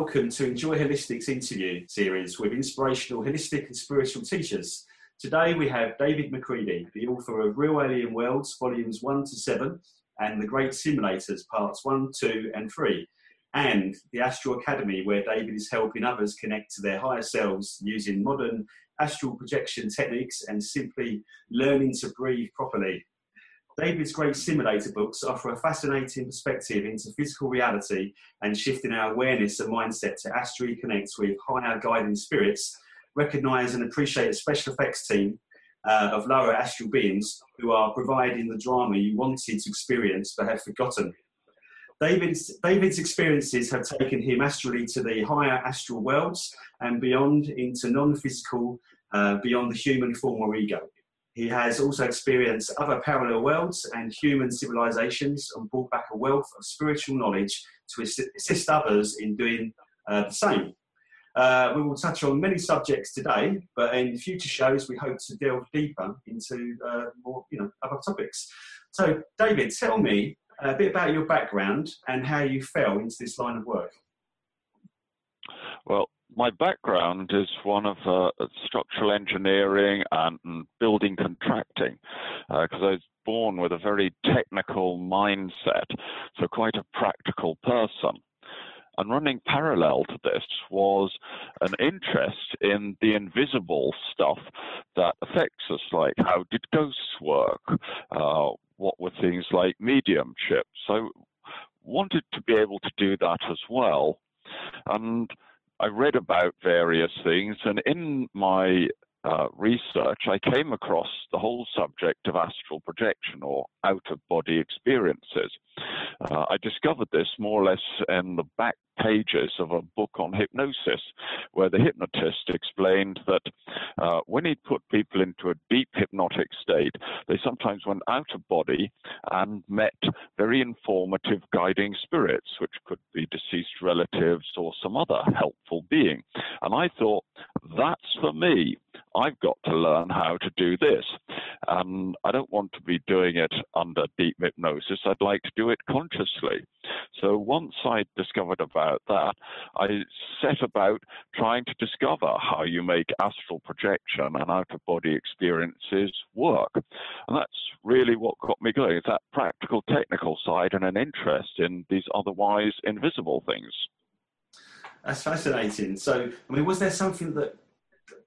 welcome to Enjoy Holistic's interview series with inspirational holistic and spiritual teachers. Today we have David McCready, the author of Real Alien Worlds, volumes 1 to 7, and The Great Simulators, parts 1, 2, and 3, and the Astral Academy, where David is helping others connect to their higher selves using modern astral projection techniques and simply learning to breathe properly. David's great simulator books offer a fascinating perspective into physical reality and shifting our awareness and mindset to astrally connect with higher guiding spirits, recognise and appreciate the special effects team uh, of lower astral beings who are providing the drama you wanted to experience but have forgotten. David's, David's experiences have taken him astrally to the higher astral worlds and beyond into non physical, uh, beyond the human form or ego. He has also experienced other parallel worlds and human civilizations and brought back a wealth of spiritual knowledge to assist others in doing uh, the same. Uh, we will touch on many subjects today, but in future shows we hope to delve deeper into uh, more, you know, other topics. So, David, tell me a bit about your background and how you fell into this line of work. Well, my background is one of uh, structural engineering and building contracting because uh, I was born with a very technical mindset, so quite a practical person. And running parallel to this was an interest in the invisible stuff that affects us, like how did ghosts work? Uh, what were things like mediumship? So wanted to be able to do that as well. And I read about various things, and in my uh, research, I came across the whole subject of astral projection or out of body experiences. Uh, I discovered this more or less in the back pages of a book on hypnosis, where the hypnotist explained that uh, when he'd put people into a deep hypnotic state, they sometimes went out of body and met very informative guiding spirits, which could be deceased relatives or some other helpful being. And I thought, that's for me. I've got to learn how to do this. And I don't want to be doing it under deep hypnosis. I'd like to do it consciously. So once I discovered about that, I set about trying to discover how you make astral projection and out of body experiences work. And that's really what got me going. It's that practical, technical side and an interest in these otherwise invisible things. That's fascinating. So, I mean, was there something that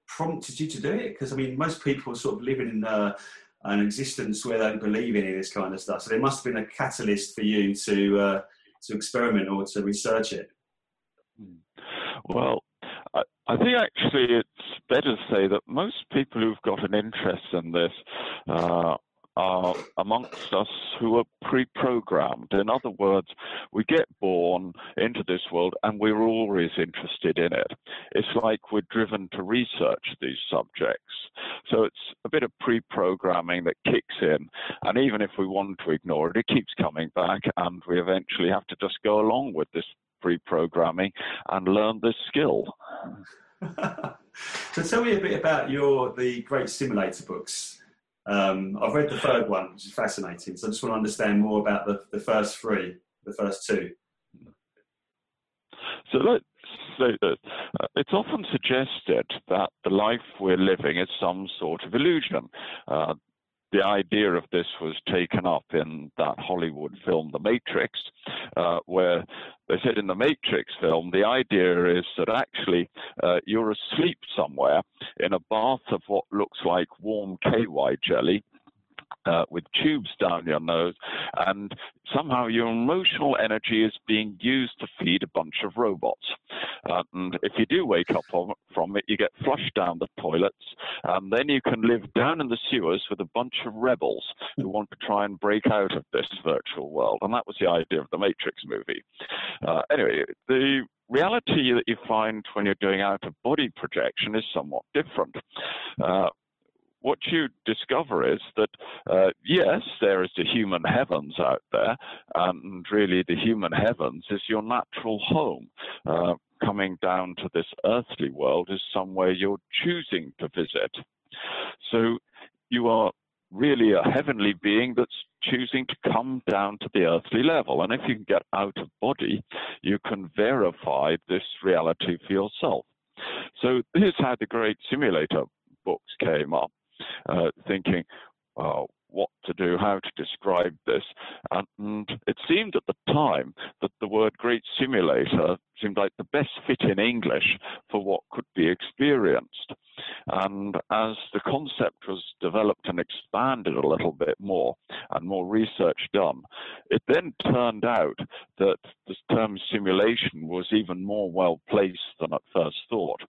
prompted you to do it? Because I mean, most people are sort of living in uh, an existence where they don't believe in any of this kind of stuff. So there must have been a catalyst for you to uh, to experiment or to research it. Well, I, I think actually it's better to say that most people who've got an interest in this uh, are amongst us who are pre programmed. In other words, we get born into this world and we're always interested in it. It's like we're driven to research these subjects. So it's a bit of pre programming that kicks in. And even if we want to ignore it, it keeps coming back and we eventually have to just go along with this programming and learn this skill. so tell me a bit about your the great simulator books um, I've read the third one, which is fascinating. So I just want to understand more about the, the first three, the first two. So let's say that uh, it's often suggested that the life we're living is some sort of illusion. Uh, the idea of this was taken up in that Hollywood film, The Matrix, uh, where they said in the Matrix film, the idea is that actually uh, you're asleep somewhere in a bath of what looks like warm KY jelly, uh, with tubes down your nose, and somehow your emotional energy is being used to feed a bunch of robots. Uh, and if you do wake up from it, you get flushed down the toilets, and then you can live down in the sewers with a bunch of rebels who want to try and break out of this virtual world. And that was the idea of the Matrix movie. Uh, anyway, the reality that you find when you're doing out of body projection is somewhat different. Uh, what you discover is that, uh, yes, there is the human heavens out there, and really the human heavens is your natural home. Uh, coming down to this earthly world is somewhere you're choosing to visit. So you are really a heavenly being that's choosing to come down to the earthly level. And if you can get out of body, you can verify this reality for yourself. So is how the great simulator books came up, uh, thinking, uh, what to do, how to describe this. And it seemed at the time that the word great simulator seemed like the best fit in English for what could be experienced. And as the concept was developed and expanded a little bit more and more research done, it then turned out that the term simulation was even more well placed than at first thought.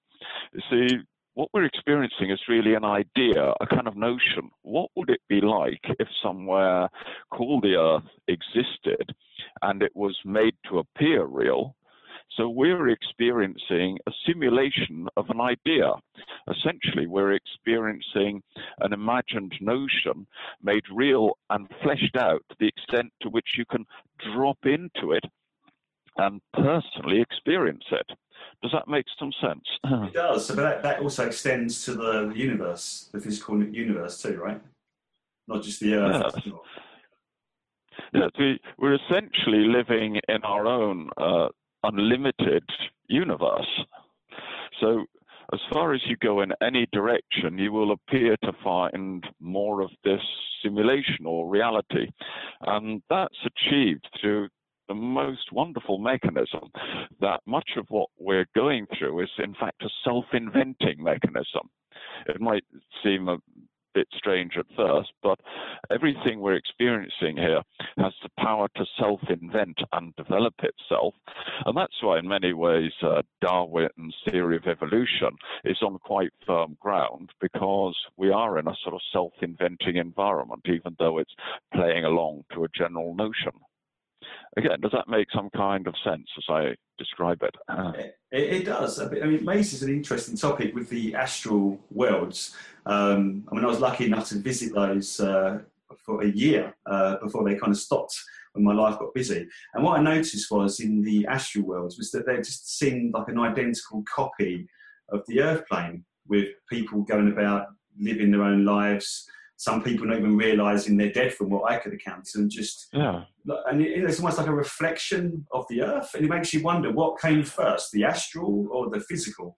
You see, what we're experiencing is really an idea, a kind of notion. What would it be like if somewhere called the Earth existed and it was made to appear real? So we're experiencing a simulation of an idea. Essentially, we're experiencing an imagined notion made real and fleshed out to the extent to which you can drop into it and personally experience it. Does that make some sense? It does. but that, that also extends to the universe, the physical universe too, right? Not just the Earth. Yes. Yes, we, we're essentially living in our own uh, unlimited universe. So, as far as you go in any direction, you will appear to find more of this simulation or reality. And that's achieved through the most wonderful mechanism that much of what we're going through is, in fact, a self inventing mechanism. It might seem a bit strange at first, but everything we're experiencing here has the power to self invent and develop itself. And that's why, in many ways, uh, Darwin's theory of evolution is on quite firm ground because we are in a sort of self inventing environment, even though it's playing along to a general notion. Again, does that make some kind of sense as I describe it? It, it, does. I mean, Maze is an interesting topic with the astral worlds. Um, I mean, I was lucky enough to visit those uh, for a year uh, before they kind of stopped when my life got busy. And what I noticed was in the astral worlds was that they just seemed like an identical copy of the Earth plane, with people going about living their own lives some people not even realizing they're dead from what I could account and just yeah and it's almost like a reflection of the earth and it makes you wonder what came first the astral or the physical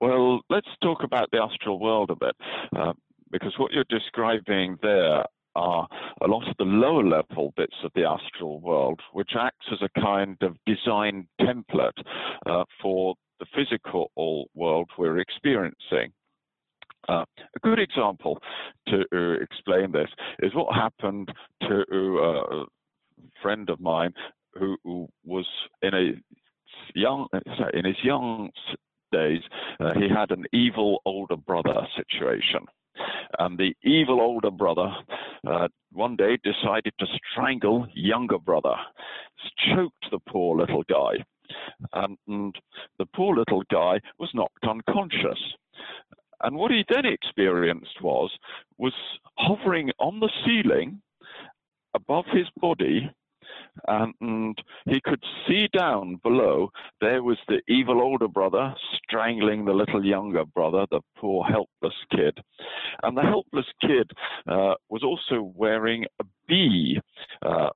well let's talk about the astral world a bit uh, because what you're describing there are a lot of the lower level bits of the astral world, which acts as a kind of design template uh, for the physical world we're experiencing. Uh, a good example to uh, explain this is what happened to uh, a friend of mine who, who was in a young in his young days uh, he had an evil older brother situation. And the evil older brother uh, one day decided to strangle younger brother choked the poor little guy. And the poor little guy was knocked unconscious and what he then experienced was was hovering on the ceiling above his body, and he could see down below. There was the evil older brother strangling the little younger brother, the poor helpless kid, and the helpless kid uh, was also wearing a bee uh,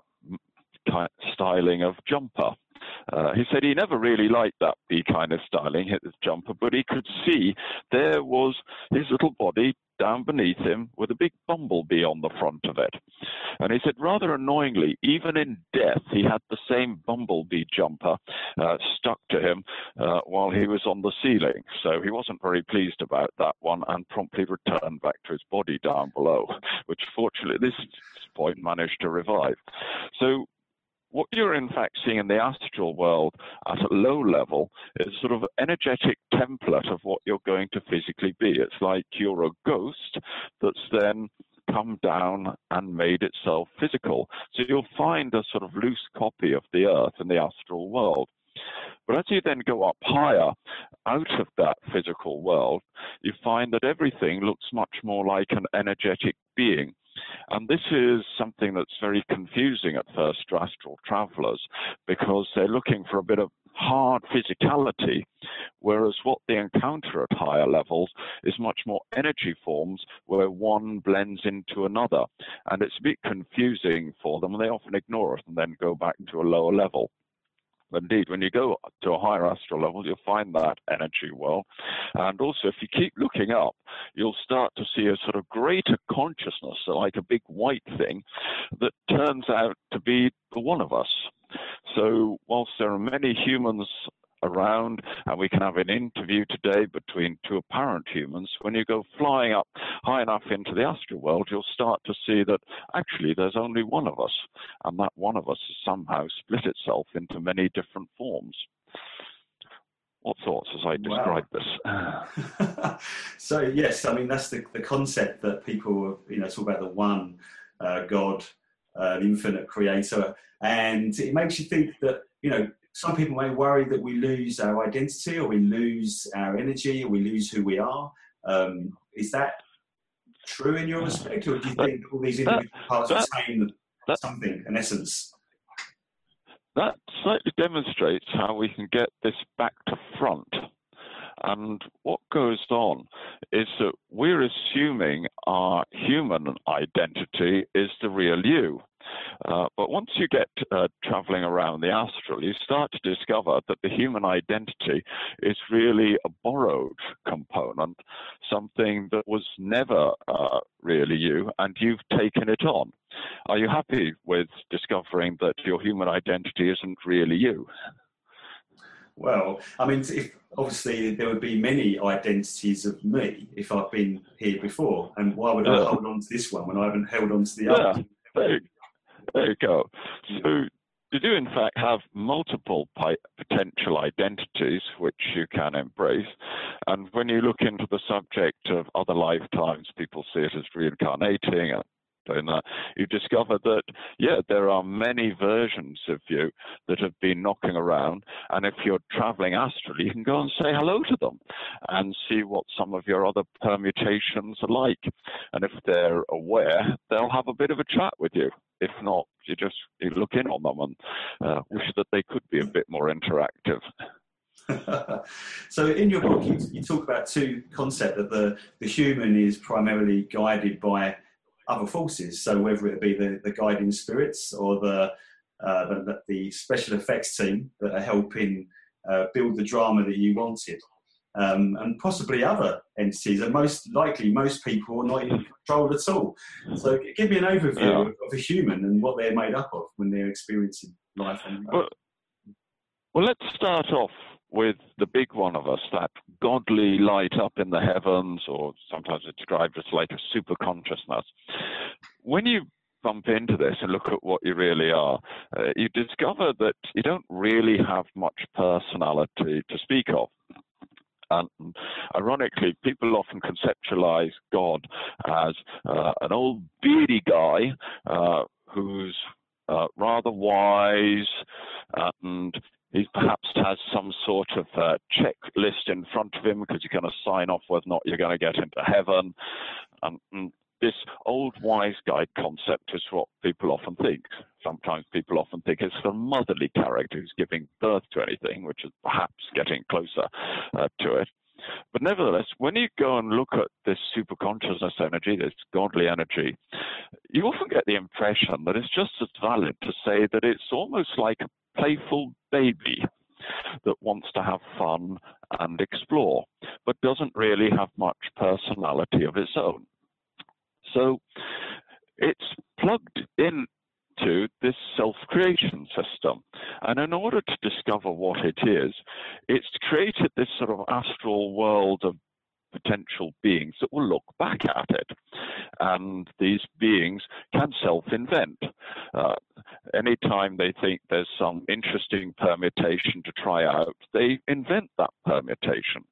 styling of jumper. Uh, he said he never really liked that B kind of styling, hit his jumper, but he could see there was his little body down beneath him with a big bumblebee on the front of it. And he said, rather annoyingly, even in death, he had the same bumblebee jumper uh, stuck to him uh, while he was on the ceiling. So he wasn't very pleased about that one and promptly returned back to his body down below, which fortunately at this point managed to revive. So what you're in fact seeing in the astral world at a low level is sort of energetic template of what you're going to physically be. It's like you're a ghost that's then come down and made itself physical. So you'll find a sort of loose copy of the earth in the astral world. But as you then go up higher out of that physical world, you find that everything looks much more like an energetic being. And this is something that's very confusing at first to astral travelers because they're looking for a bit of hard physicality, whereas what they encounter at higher levels is much more energy forms where one blends into another. And it's a bit confusing for them, and they often ignore it and then go back to a lower level. Indeed, when you go to a higher astral level, you'll find that energy well. And also, if you keep looking up, you'll start to see a sort of greater consciousness, like a big white thing, that turns out to be the one of us. So, whilst there are many humans around, and we can have an interview today between two apparent humans. When you go flying up high enough into the astral world, you'll start to see that actually there's only one of us, and that one of us has somehow split itself into many different forms. What thoughts as I describe wow. this? so yes, I mean that's the, the concept that people you know talk about the one uh, God, uh, the infinite creator, and it makes you think that you know some people may worry that we lose our identity or we lose our energy or we lose who we are. Um, is that true in your respect, or do you think all these individual parts retain something, an essence? That slightly demonstrates how we can get this back to front. And what goes on is that we're assuming our human identity is the real you. Uh, but once you get uh, traveling around the astral, you start to discover that the human identity is really a borrowed component, something that was never uh, really you, and you've taken it on. Are you happy with discovering that your human identity isn't really you? Well, I mean, if obviously there would be many identities of me if I've been here before, and why would yeah. I hold on to this one when I haven't held on to the yeah. other? There you go. So you do, in fact, have multiple potential identities which you can embrace. And when you look into the subject of other lifetimes, people see it as reincarnating in that, you discover that, yeah, there are many versions of you that have been knocking around. And if you're traveling astrally, you can go and say hello to them and see what some of your other permutations are like. And if they're aware, they'll have a bit of a chat with you. If not, you just you look in on them and uh, wish that they could be a bit more interactive. so in your book you, you, talk about two concepts that the, the human is primarily guided by other forces. So whether it be the, the guiding spirits or the, uh, the, the special effects team that are helping uh, build the drama that you wanted. Um, and possibly other entities, and most likely most people are not in control at all. So, give me an overview yeah. of, of, a human and what they're made up of when they're experiencing life. well, well, let's start off with the big one of us, that godly light up in the heavens, or sometimes it's described as like a super consciousness. When you bump into this and look at what you really are, uh, you discover that you don't really have much personality to speak of. And ironically, people often conceptualize God as uh, an old beady guy uh, who's uh, rather wise and he perhaps has some sort of uh, checklist in front of him because you're going to sign off whether or not you're going to get into heaven. Um, this old wise guy concept is what people often think. Sometimes people often think it's the motherly character who's giving birth to anything, which is perhaps getting closer uh, to it. But nevertheless, when you go and look at this superconsciousness energy, this godly energy, you often get the impression that it's just as valid to say that it's almost like a playful baby that wants to have fun and explore, but doesn't really have much personality of its own. So it's plugged into this self creation system. And in order to discover what it is, it's created this sort of astral world of potential beings that will look back at it. And these beings can self invent. Uh, anytime they think there's some interesting permutation to try out, they invent that permutation.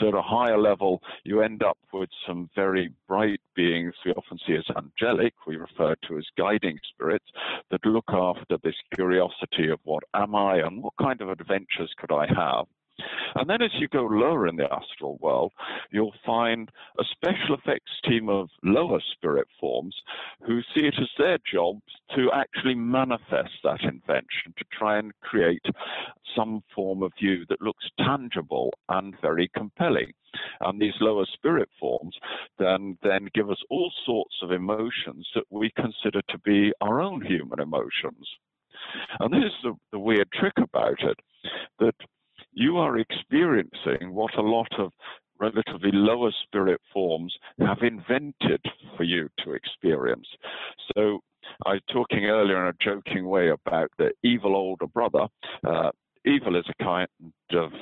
So at a higher level, you end up with some very bright beings we often see as angelic, we refer to as guiding spirits, that look after this curiosity of what am I and what kind of adventures could I have. And then as you go lower in the astral world, you'll find a special effects team of lower spirit forms who see it as their job to actually manifest that invention, to try and create some form of you that looks tangible and very compelling. And these lower spirit forms then, then give us all sorts of emotions that we consider to be our own human emotions. And this is the, the weird trick about it that you are experiencing what a lot of relatively lower spirit forms have invented for you to experience. So I was talking earlier in a joking way about the evil older brother. Uh, evil is a kind of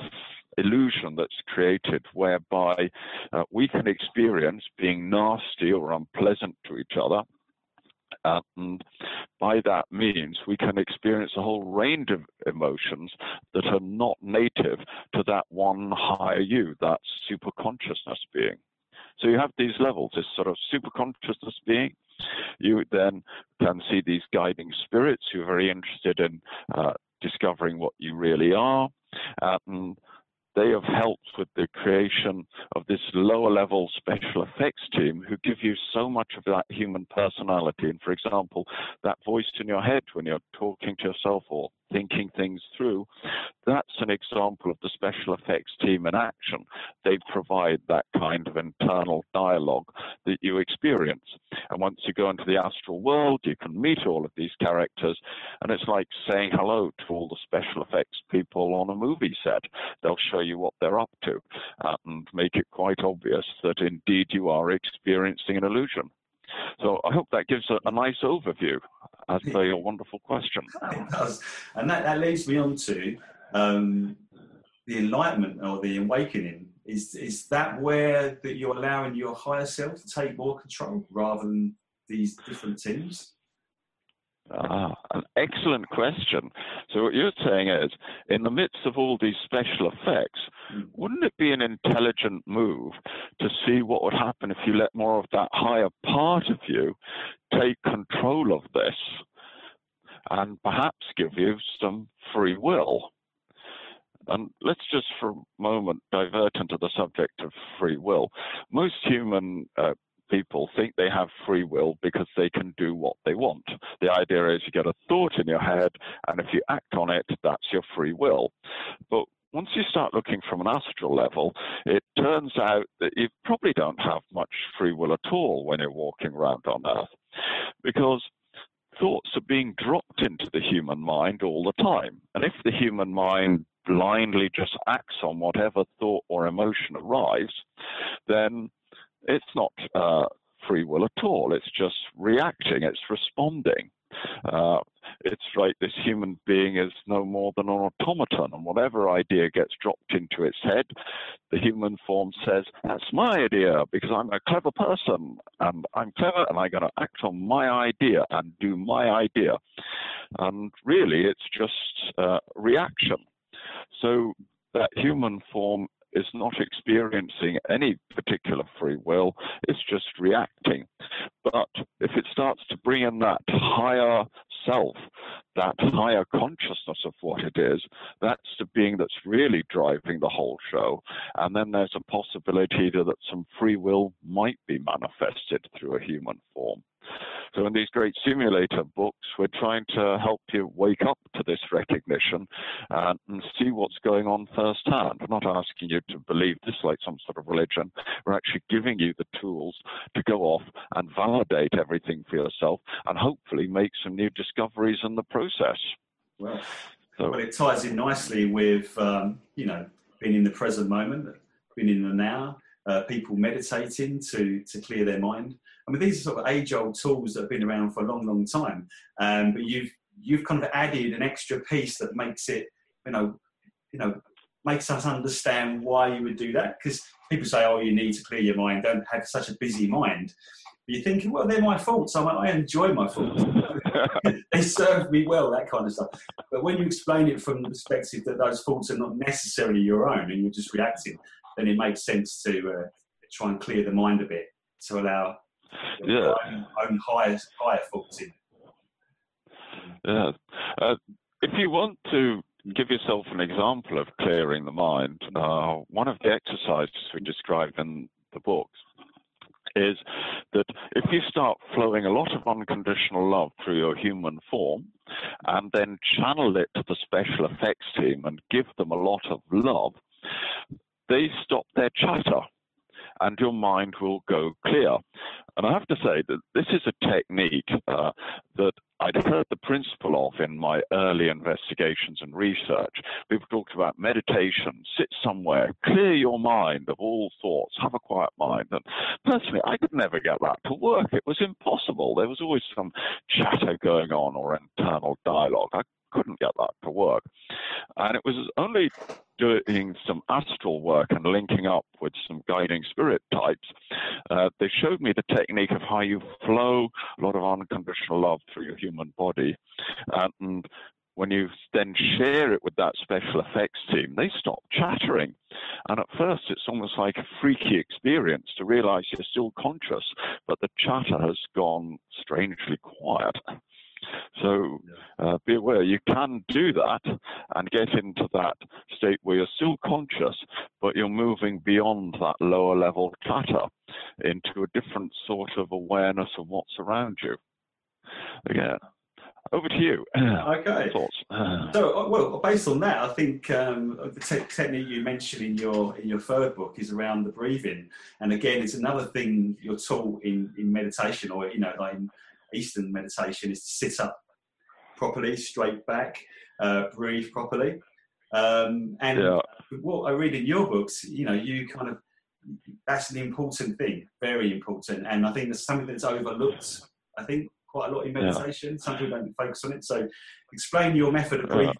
illusion that's created whereby uh, we can experience being nasty or unpleasant to each other and by that means, we can experience a whole range of emotions that are not native to that one higher you, that super consciousness being. So you have these levels, this sort of super consciousness being. You then can see these guiding spirits who are very interested in uh, discovering what you really are. and they have helped with the creation of this lower level special effects team who give you so much of that human personality. And for example, that voice in your head when you're talking to yourself or thinking things through, that's an example of the special effects team in action. They provide that kind of internal dialogue that you experience. And once you go into the astral world, you can meet all of these characters, and it's like saying hello to all the special effects people on a movie set. They'll show you what they're up to and make it quite obvious that indeed you are experiencing an illusion. So I hope that gives a, a nice overview as per your wonderful question. It does. And that, that leads me on to um, the enlightenment or the awakening. Is, is that where that you're allowing your higher self to take more control rather than these different teams? Ah, an excellent question. So what you're saying is, in the midst of all these special effects, mm. wouldn't it be an intelligent move to see what would happen if you let more of that higher part of you take control of this and perhaps give you some free will? And let's just for a moment divert into the subject of free will. Most human uh, people think they have free will because they can do what they want. The idea is you get a thought in your head, and if you act on it, that's your free will. But once you start looking from an astral level, it turns out that you probably don't have much free will at all when you're walking around on Earth. Because thoughts are being dropped into the human mind all the time. And if the human mind blindly just acts on whatever thought or emotion arrives, then it's not uh, free will at all. It's just reacting, it's responding. Uh, it's right, this human being is no more than an automaton, and whatever idea gets dropped into its head, the human form says, That's my idea because I'm a clever person and I'm clever and I'm going to act on my idea and do my idea. And really, it's just uh, reaction. So that human form is not experiencing any particular free will, it's just reacting. But if it starts to bring in that higher self, that higher consciousness of what it is, that's the being that's really driving the whole show. And then there's a possibility that some free will might be manifested through a human form. So in these great simulator books, we're trying to help you wake up to this recognition and, and see what's going on firsthand. We're not asking you to believe this like some sort of religion. We're actually giving you the tools to go off and validate everything for yourself and hopefully make some new discoveries in the process. Well, so, well it ties in nicely with, um, you know, being in the present moment, being in the now, uh, people meditating to, to clear their mind. I mean, these are sort of age-old tools that have been around for a long, long time. Um, but you've you've kind of added an extra piece that makes it, you know, you know, makes us understand why you would do that. Because people say, "Oh, you need to clear your mind. Don't have such a busy mind." But you're thinking, "Well, they're my faults. I, I enjoy my faults. they serve me well." That kind of stuff. But when you explain it from the perspective that those faults are not necessarily your own, and you're just reacting, then it makes sense to uh, try and clear the mind a bit to allow yeah. own, own higher, higher thoughts in. Yeah. Uh, if you want to give yourself an example of clearing the mind, uh, one of the exercises we describe in the books is that if you start flowing a lot of unconditional love through your human form and then channel it to the special effects team and give them a lot of love, they stop their chatter and your mind will go clear. And I have to say that this is a technique uh, that I'd heard the principle of in my early investigations and research. People talked about meditation, sit somewhere, clear your mind of all thoughts, have a quiet mind. And personally, I could never get that to work. It was impossible. There was always some chatter going on or internal dialogue. I couldn't get that to work. And it was only doing some astral work and linking up with some guiding spirit types, uh, they showed me the technique of how you flow a lot of unconditional love through your human body. And when you then share it with that special effects team, they stop chattering. And at first, it's almost like a freaky experience to realize you're still conscious, but the chatter has gone strangely quiet. So uh, be aware you can do that and get into that state where you're still conscious, but you're moving beyond that lower level chatter into a different sort of awareness of what's around you. Again, over to you. Okay. Thoughts? So, uh, well, based on that, I think um, the te- technique you mentioned in your in your third book is around the breathing, and again, it's another thing you're taught in in meditation, or you know, like in Eastern meditation is to sit up properly, straight back, uh, breathe properly. Um, and yeah. what I read in your books, you know, you kind of that's an important thing, very important, and I think there's something that's overlooked. I think quite a lot in meditation. Yeah. Some people don't focus on it. So, explain your method of breathing.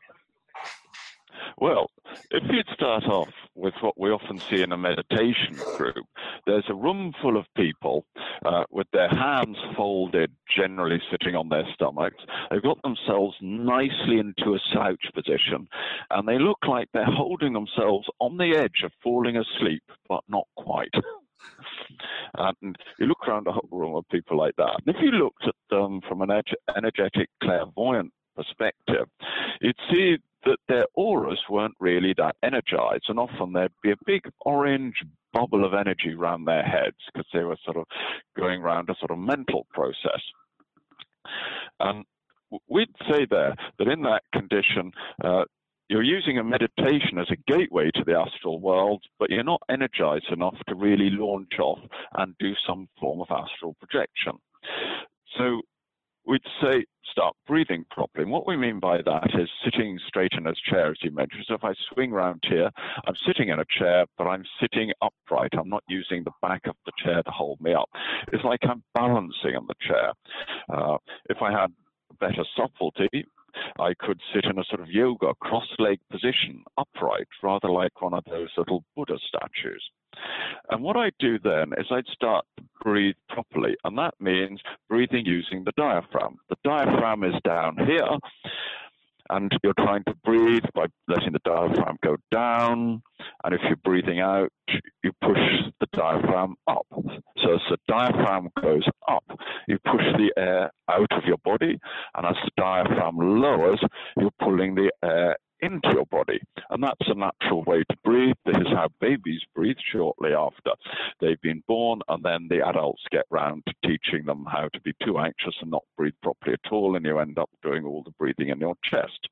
Well, if you'd start off with what we often see in a meditation group, there's a room full of people uh, with their hands folded, generally sitting on their stomachs. They've got themselves nicely into a slouch position, and they look like they're holding themselves on the edge of falling asleep, but not quite. and you look around a whole room of people like that. And if you looked at them from an energetic, clairvoyant perspective, you'd see that their auras weren't really that energized, and often there'd be a big orange bubble of energy around their heads because they were sort of going around a sort of mental process. And we'd say there that in that condition, uh, you're using a meditation as a gateway to the astral world, but you're not energized enough to really launch off and do some form of astral projection. So we'd say start breathing properly. And what we mean by that is sitting straight in a chair, as you mentioned. So if I swing around here, I'm sitting in a chair, but I'm sitting upright. I'm not using the back of the chair to hold me up. It's like I'm balancing on the chair. Uh, if I had better subtlety, I could sit in a sort of yoga cross-leg position, upright, rather like one of those little Buddha statues. And what I'd do then is I'd start to breathe properly, and that means breathing using the diaphragm. The diaphragm is down here, and you're trying to breathe by letting the diaphragm go down. And if you're breathing out, you push the diaphragm up. So as the diaphragm goes up, you push the air out of your body. And as the diaphragm lowers, you're pulling the air into your body. And that's a natural way to breathe. This is how babies breathe shortly after they've been born, and then the adults get round to teaching them how to be too anxious and not breathe properly at all, and you end up doing all the breathing in your chest.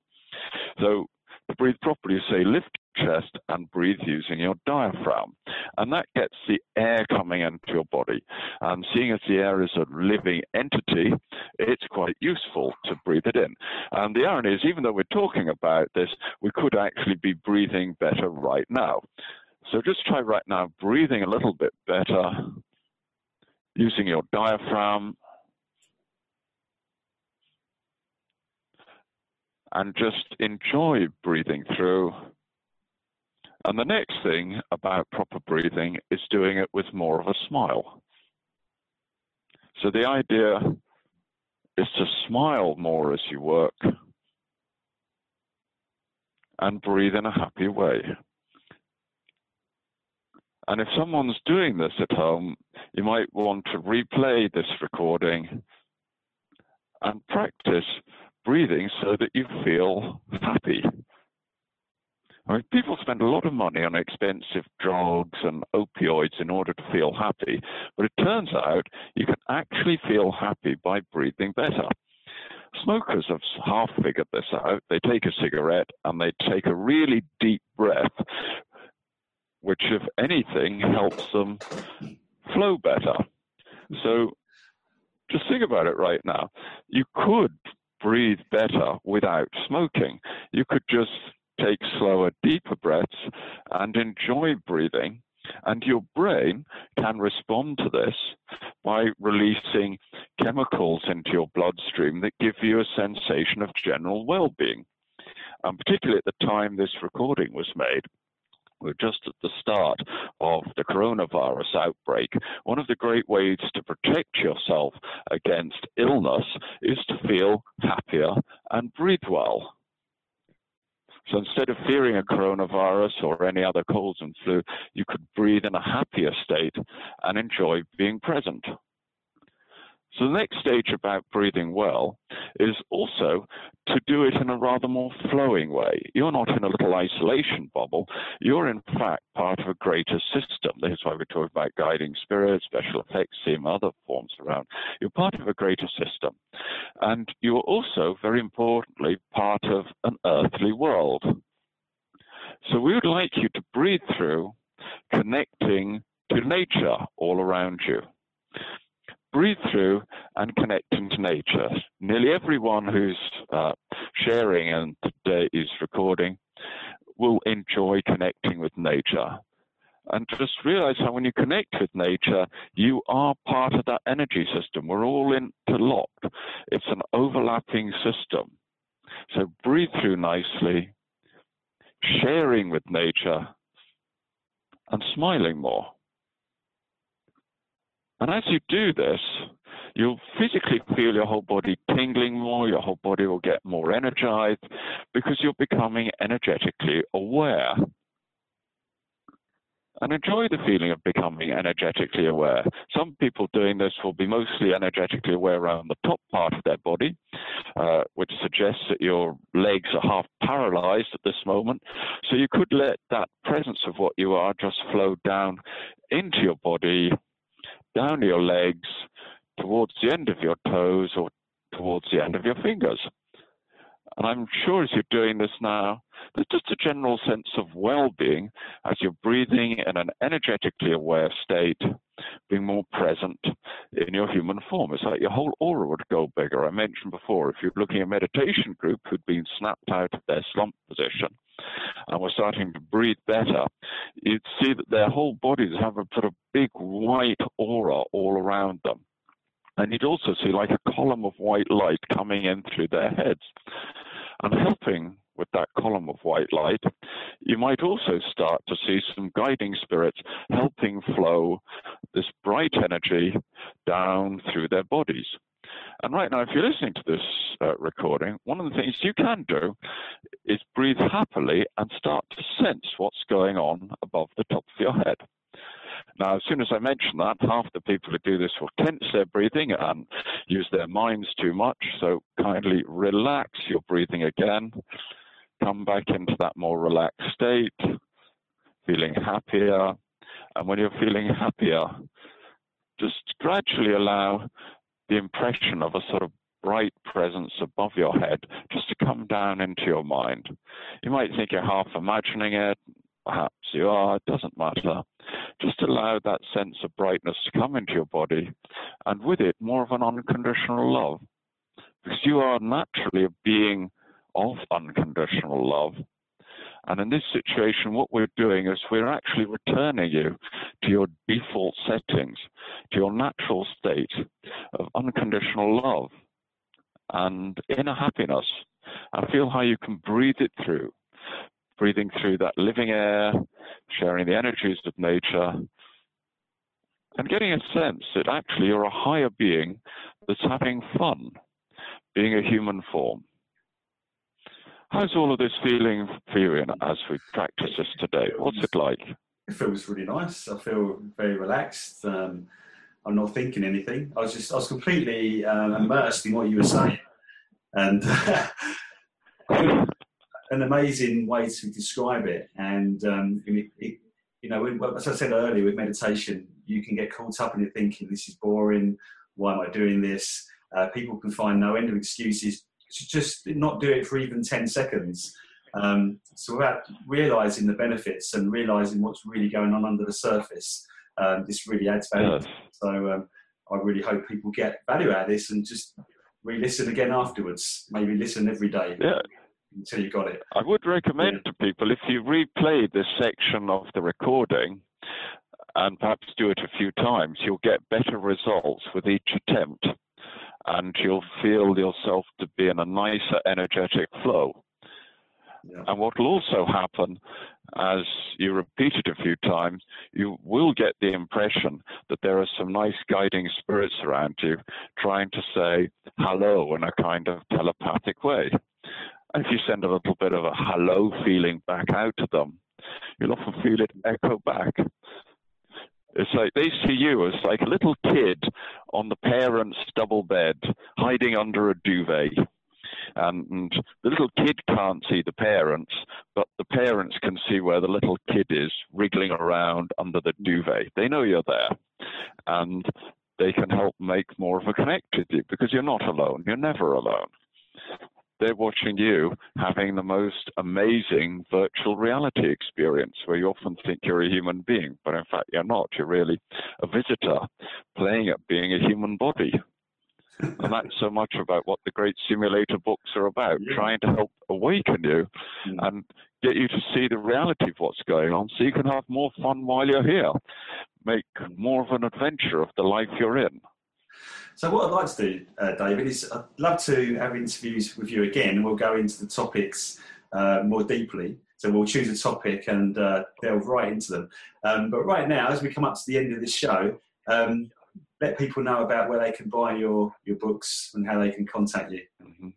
So to breathe properly, say lift chest and breathe using your diaphragm. And that gets the air coming into your body. And seeing as the air is a living entity, it's quite useful to breathe it in. And the irony is, even though we're talking about this, we could actually be breathing better right now. So just try right now breathing a little bit better using your diaphragm and just enjoy breathing through. And the next thing about proper breathing is doing it with more of a smile. So the idea is to smile more as you work and breathe in a happy way. And if someone's doing this at home, you might want to replay this recording and practice breathing so that you feel happy I mean, people spend a lot of money on expensive drugs and opioids in order to feel happy, but it turns out you can actually feel happy by breathing better. Smokers have half figured this out. They take a cigarette and they take a really deep breath, which, if anything, helps them flow better. So just think about it right now. You could breathe better without smoking. You could just take slower, deeper breaths and enjoy breathing. And your brain can respond to this by releasing chemicals into your bloodstream that give you a sensation of general well being. And particularly at the time this recording was made, we're just at the start of the coronavirus outbreak. One of the great ways to protect yourself against illness is to feel happier and breathe well. So instead of fearing a coronavirus or any other colds and flu, you could breathe in a happier state and enjoy being present. So the next stage about breathing well is also to do it in a rather more flowing way. You're not in a little isolation bubble. You're in fact part of a greater system. This is why we talk about guiding spirits, special effects, seeing other forms around. You're part of a greater system. And you're also, very importantly, part of an earthly world. So we would like you to breathe through connecting to nature all around you breathe through and connecting to nature. Nearly everyone who's uh, sharing and today is recording will enjoy connecting with nature. And just realize how when you connect with nature, you are part of that energy system. We're all interlocked. It's an overlapping system. So breathe through nicely, sharing with nature, and smiling more. And as you do this, you'll physically feel your whole body tingling more, your whole body will get more energized because you're becoming energetically aware. And enjoy the feeling of becoming energetically aware. Some people doing this will be mostly energetically aware around the top part of their body, uh, which suggests that your legs are half paralyzed at this moment. So you could let that presence of what you are just flow down into your body down your legs towards the end of your toes or towards the end of your fingers. And I'm sure as you're doing this now, there's just a general sense of well being as you're breathing in an energetically aware state, being more present in your human form. It's like your whole aura would go bigger. I mentioned before, if you're looking at a meditation group who'd been snapped out of their slump position, and were starting to breathe better, you'd see that their whole bodies have a sort of big white aura all around them. And you'd also see like a column of white light coming in through their heads. And helping with that column of white light, you might also start to see some guiding spirits helping flow this bright energy down through their bodies. And right now, if you're listening to this uh, recording, one of the things you can do is breathe happily and start to sense what's going on above the top of your head. Now, as soon as I mention that, half the people who do this will tense their breathing and use their minds too much. So kindly relax your breathing again. Come back into that more relaxed state, feeling happier. And when you're feeling happier, just gradually allow the impression of a sort of bright presence above your head just to come down into your mind. You might think you're half imagining it, perhaps you are, it doesn't matter. Just allow that sense of brightness to come into your body, and with it, more of an unconditional love. Because you are naturally a being of unconditional love. And in this situation, what we're doing is we're actually returning you to your default settings, to your natural state of unconditional love and inner happiness. And feel how you can breathe it through, breathing through that living air, sharing the energies of nature, and getting a sense that actually you're a higher being that's having fun being a human form. How's all of this feeling for you as we practice this today? What's it like? It feels really nice. I feel very relaxed. Um, I'm not thinking anything. I was just, I was completely um, immersed in what you were saying. And an amazing way to describe it. And um, it, it, you know, as I said earlier, with meditation, you can get caught up in it thinking this is boring. Why am I doing this? Uh, people can find no end of excuses to just not do it for even 10 seconds. Um, so without realizing the benefits and realizing what's really going on under the surface, um, this really adds value. So um, I really hope people get value out of this and just re-listen again afterwards. Maybe listen every day. Yeah. Until you got it. I would recommend yeah. to people if you replay this section of the recording and perhaps do it a few times, you'll get better results with each attempt and you'll feel yourself to be in a nicer energetic flow. Yeah. And what will also happen as you repeat it a few times, you will get the impression that there are some nice guiding spirits around you trying to say hello in a kind of telepathic way. And if you send a little bit of a hello feeling back out to them, you'll often feel it echo back. It's like they see you as like a little kid on the parents' double bed, hiding under a duvet. And the little kid can't see the parents, but the parents can see where the little kid is wriggling around under the duvet. They know you're there. And they can help make more of a connect with you because you're not alone. You're never alone they're watching you having the most amazing virtual reality experience where you often think you're a human being, but in fact you're not. You're really a visitor playing at being a human body. and that's so much about what the great simulator books are about, yeah. trying to help awaken you mm. and get you to see the reality of what's going on so you can have more fun while you're here. Make more of an adventure of the life you're in. So what I'd like to do, uh, David, is I'd love to have interviews with you again, and we'll go into the topics uh, more deeply. So we'll choose a topic and uh, delve right into them. Um, but right now, as we come up to the end of this show, um, let people know about where they can buy your your books and how they can contact you. Mm-hmm.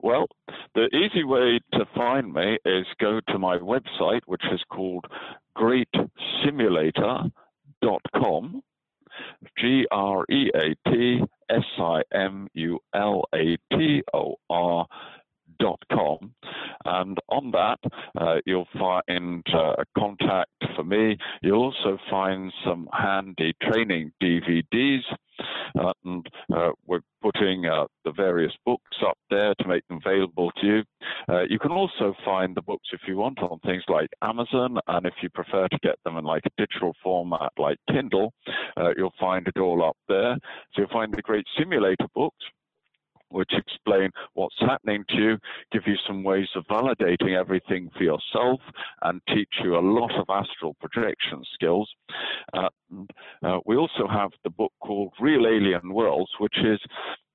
Well, the easy way to find me is go to my website, which is called greatsimulator.com G R E A T S I M U L A T O R com and on that uh, you'll find uh, a contact for me you'll also find some handy training dvds uh, and we're putting uh, the various books up there to make them available to you. Uh, you can also find the books if you want on things like Amazon, and if you prefer to get them in like a digital format like Kindle, uh, you'll find it all up there. So you'll find the great simulator books, which explain what's happening to you, give you some ways of validating everything for yourself, and teach you a lot of astral projection skills. Uh, uh, we also have the book called Real Alien Worlds, which is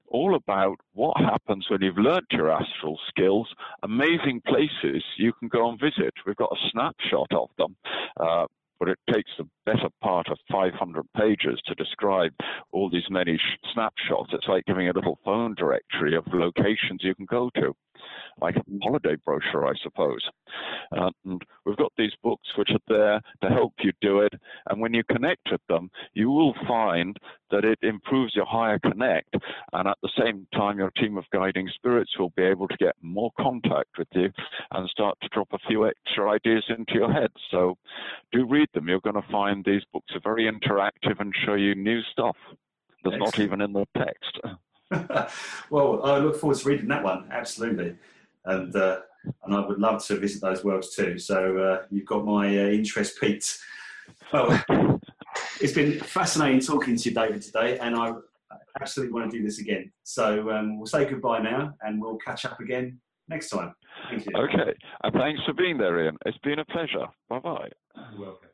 all about what happens when you've learnt your astral skills, amazing places you can go and visit. We've got a snapshot of them. Uh, but it takes the better part of 500 pages to describe all these many sh- snapshots. It's like giving a little phone directory of locations you can go to like a holiday brochure, I suppose. And we've got these books which are there to help you do it. And when you connect with them, you will find that it improves your higher connect. And at the same time, your team of guiding spirits will be able to get more contact with you and start to drop a few extra ideas into your head. So do read them. You're going to find these books are very interactive and show you new stuff that's Excellent. not even in the text. well, I look forward to reading that one. Absolutely, and uh, and I would love to visit those worlds too. So uh, you've got my uh, interest peaked. Well, it's been fascinating talking to you, David, today, and I absolutely want to do this again. So um, we'll say goodbye now, and we'll catch up again next time. Thank you. Okay, and thanks for being there, Ian. It's been a pleasure. Bye bye. You're welcome.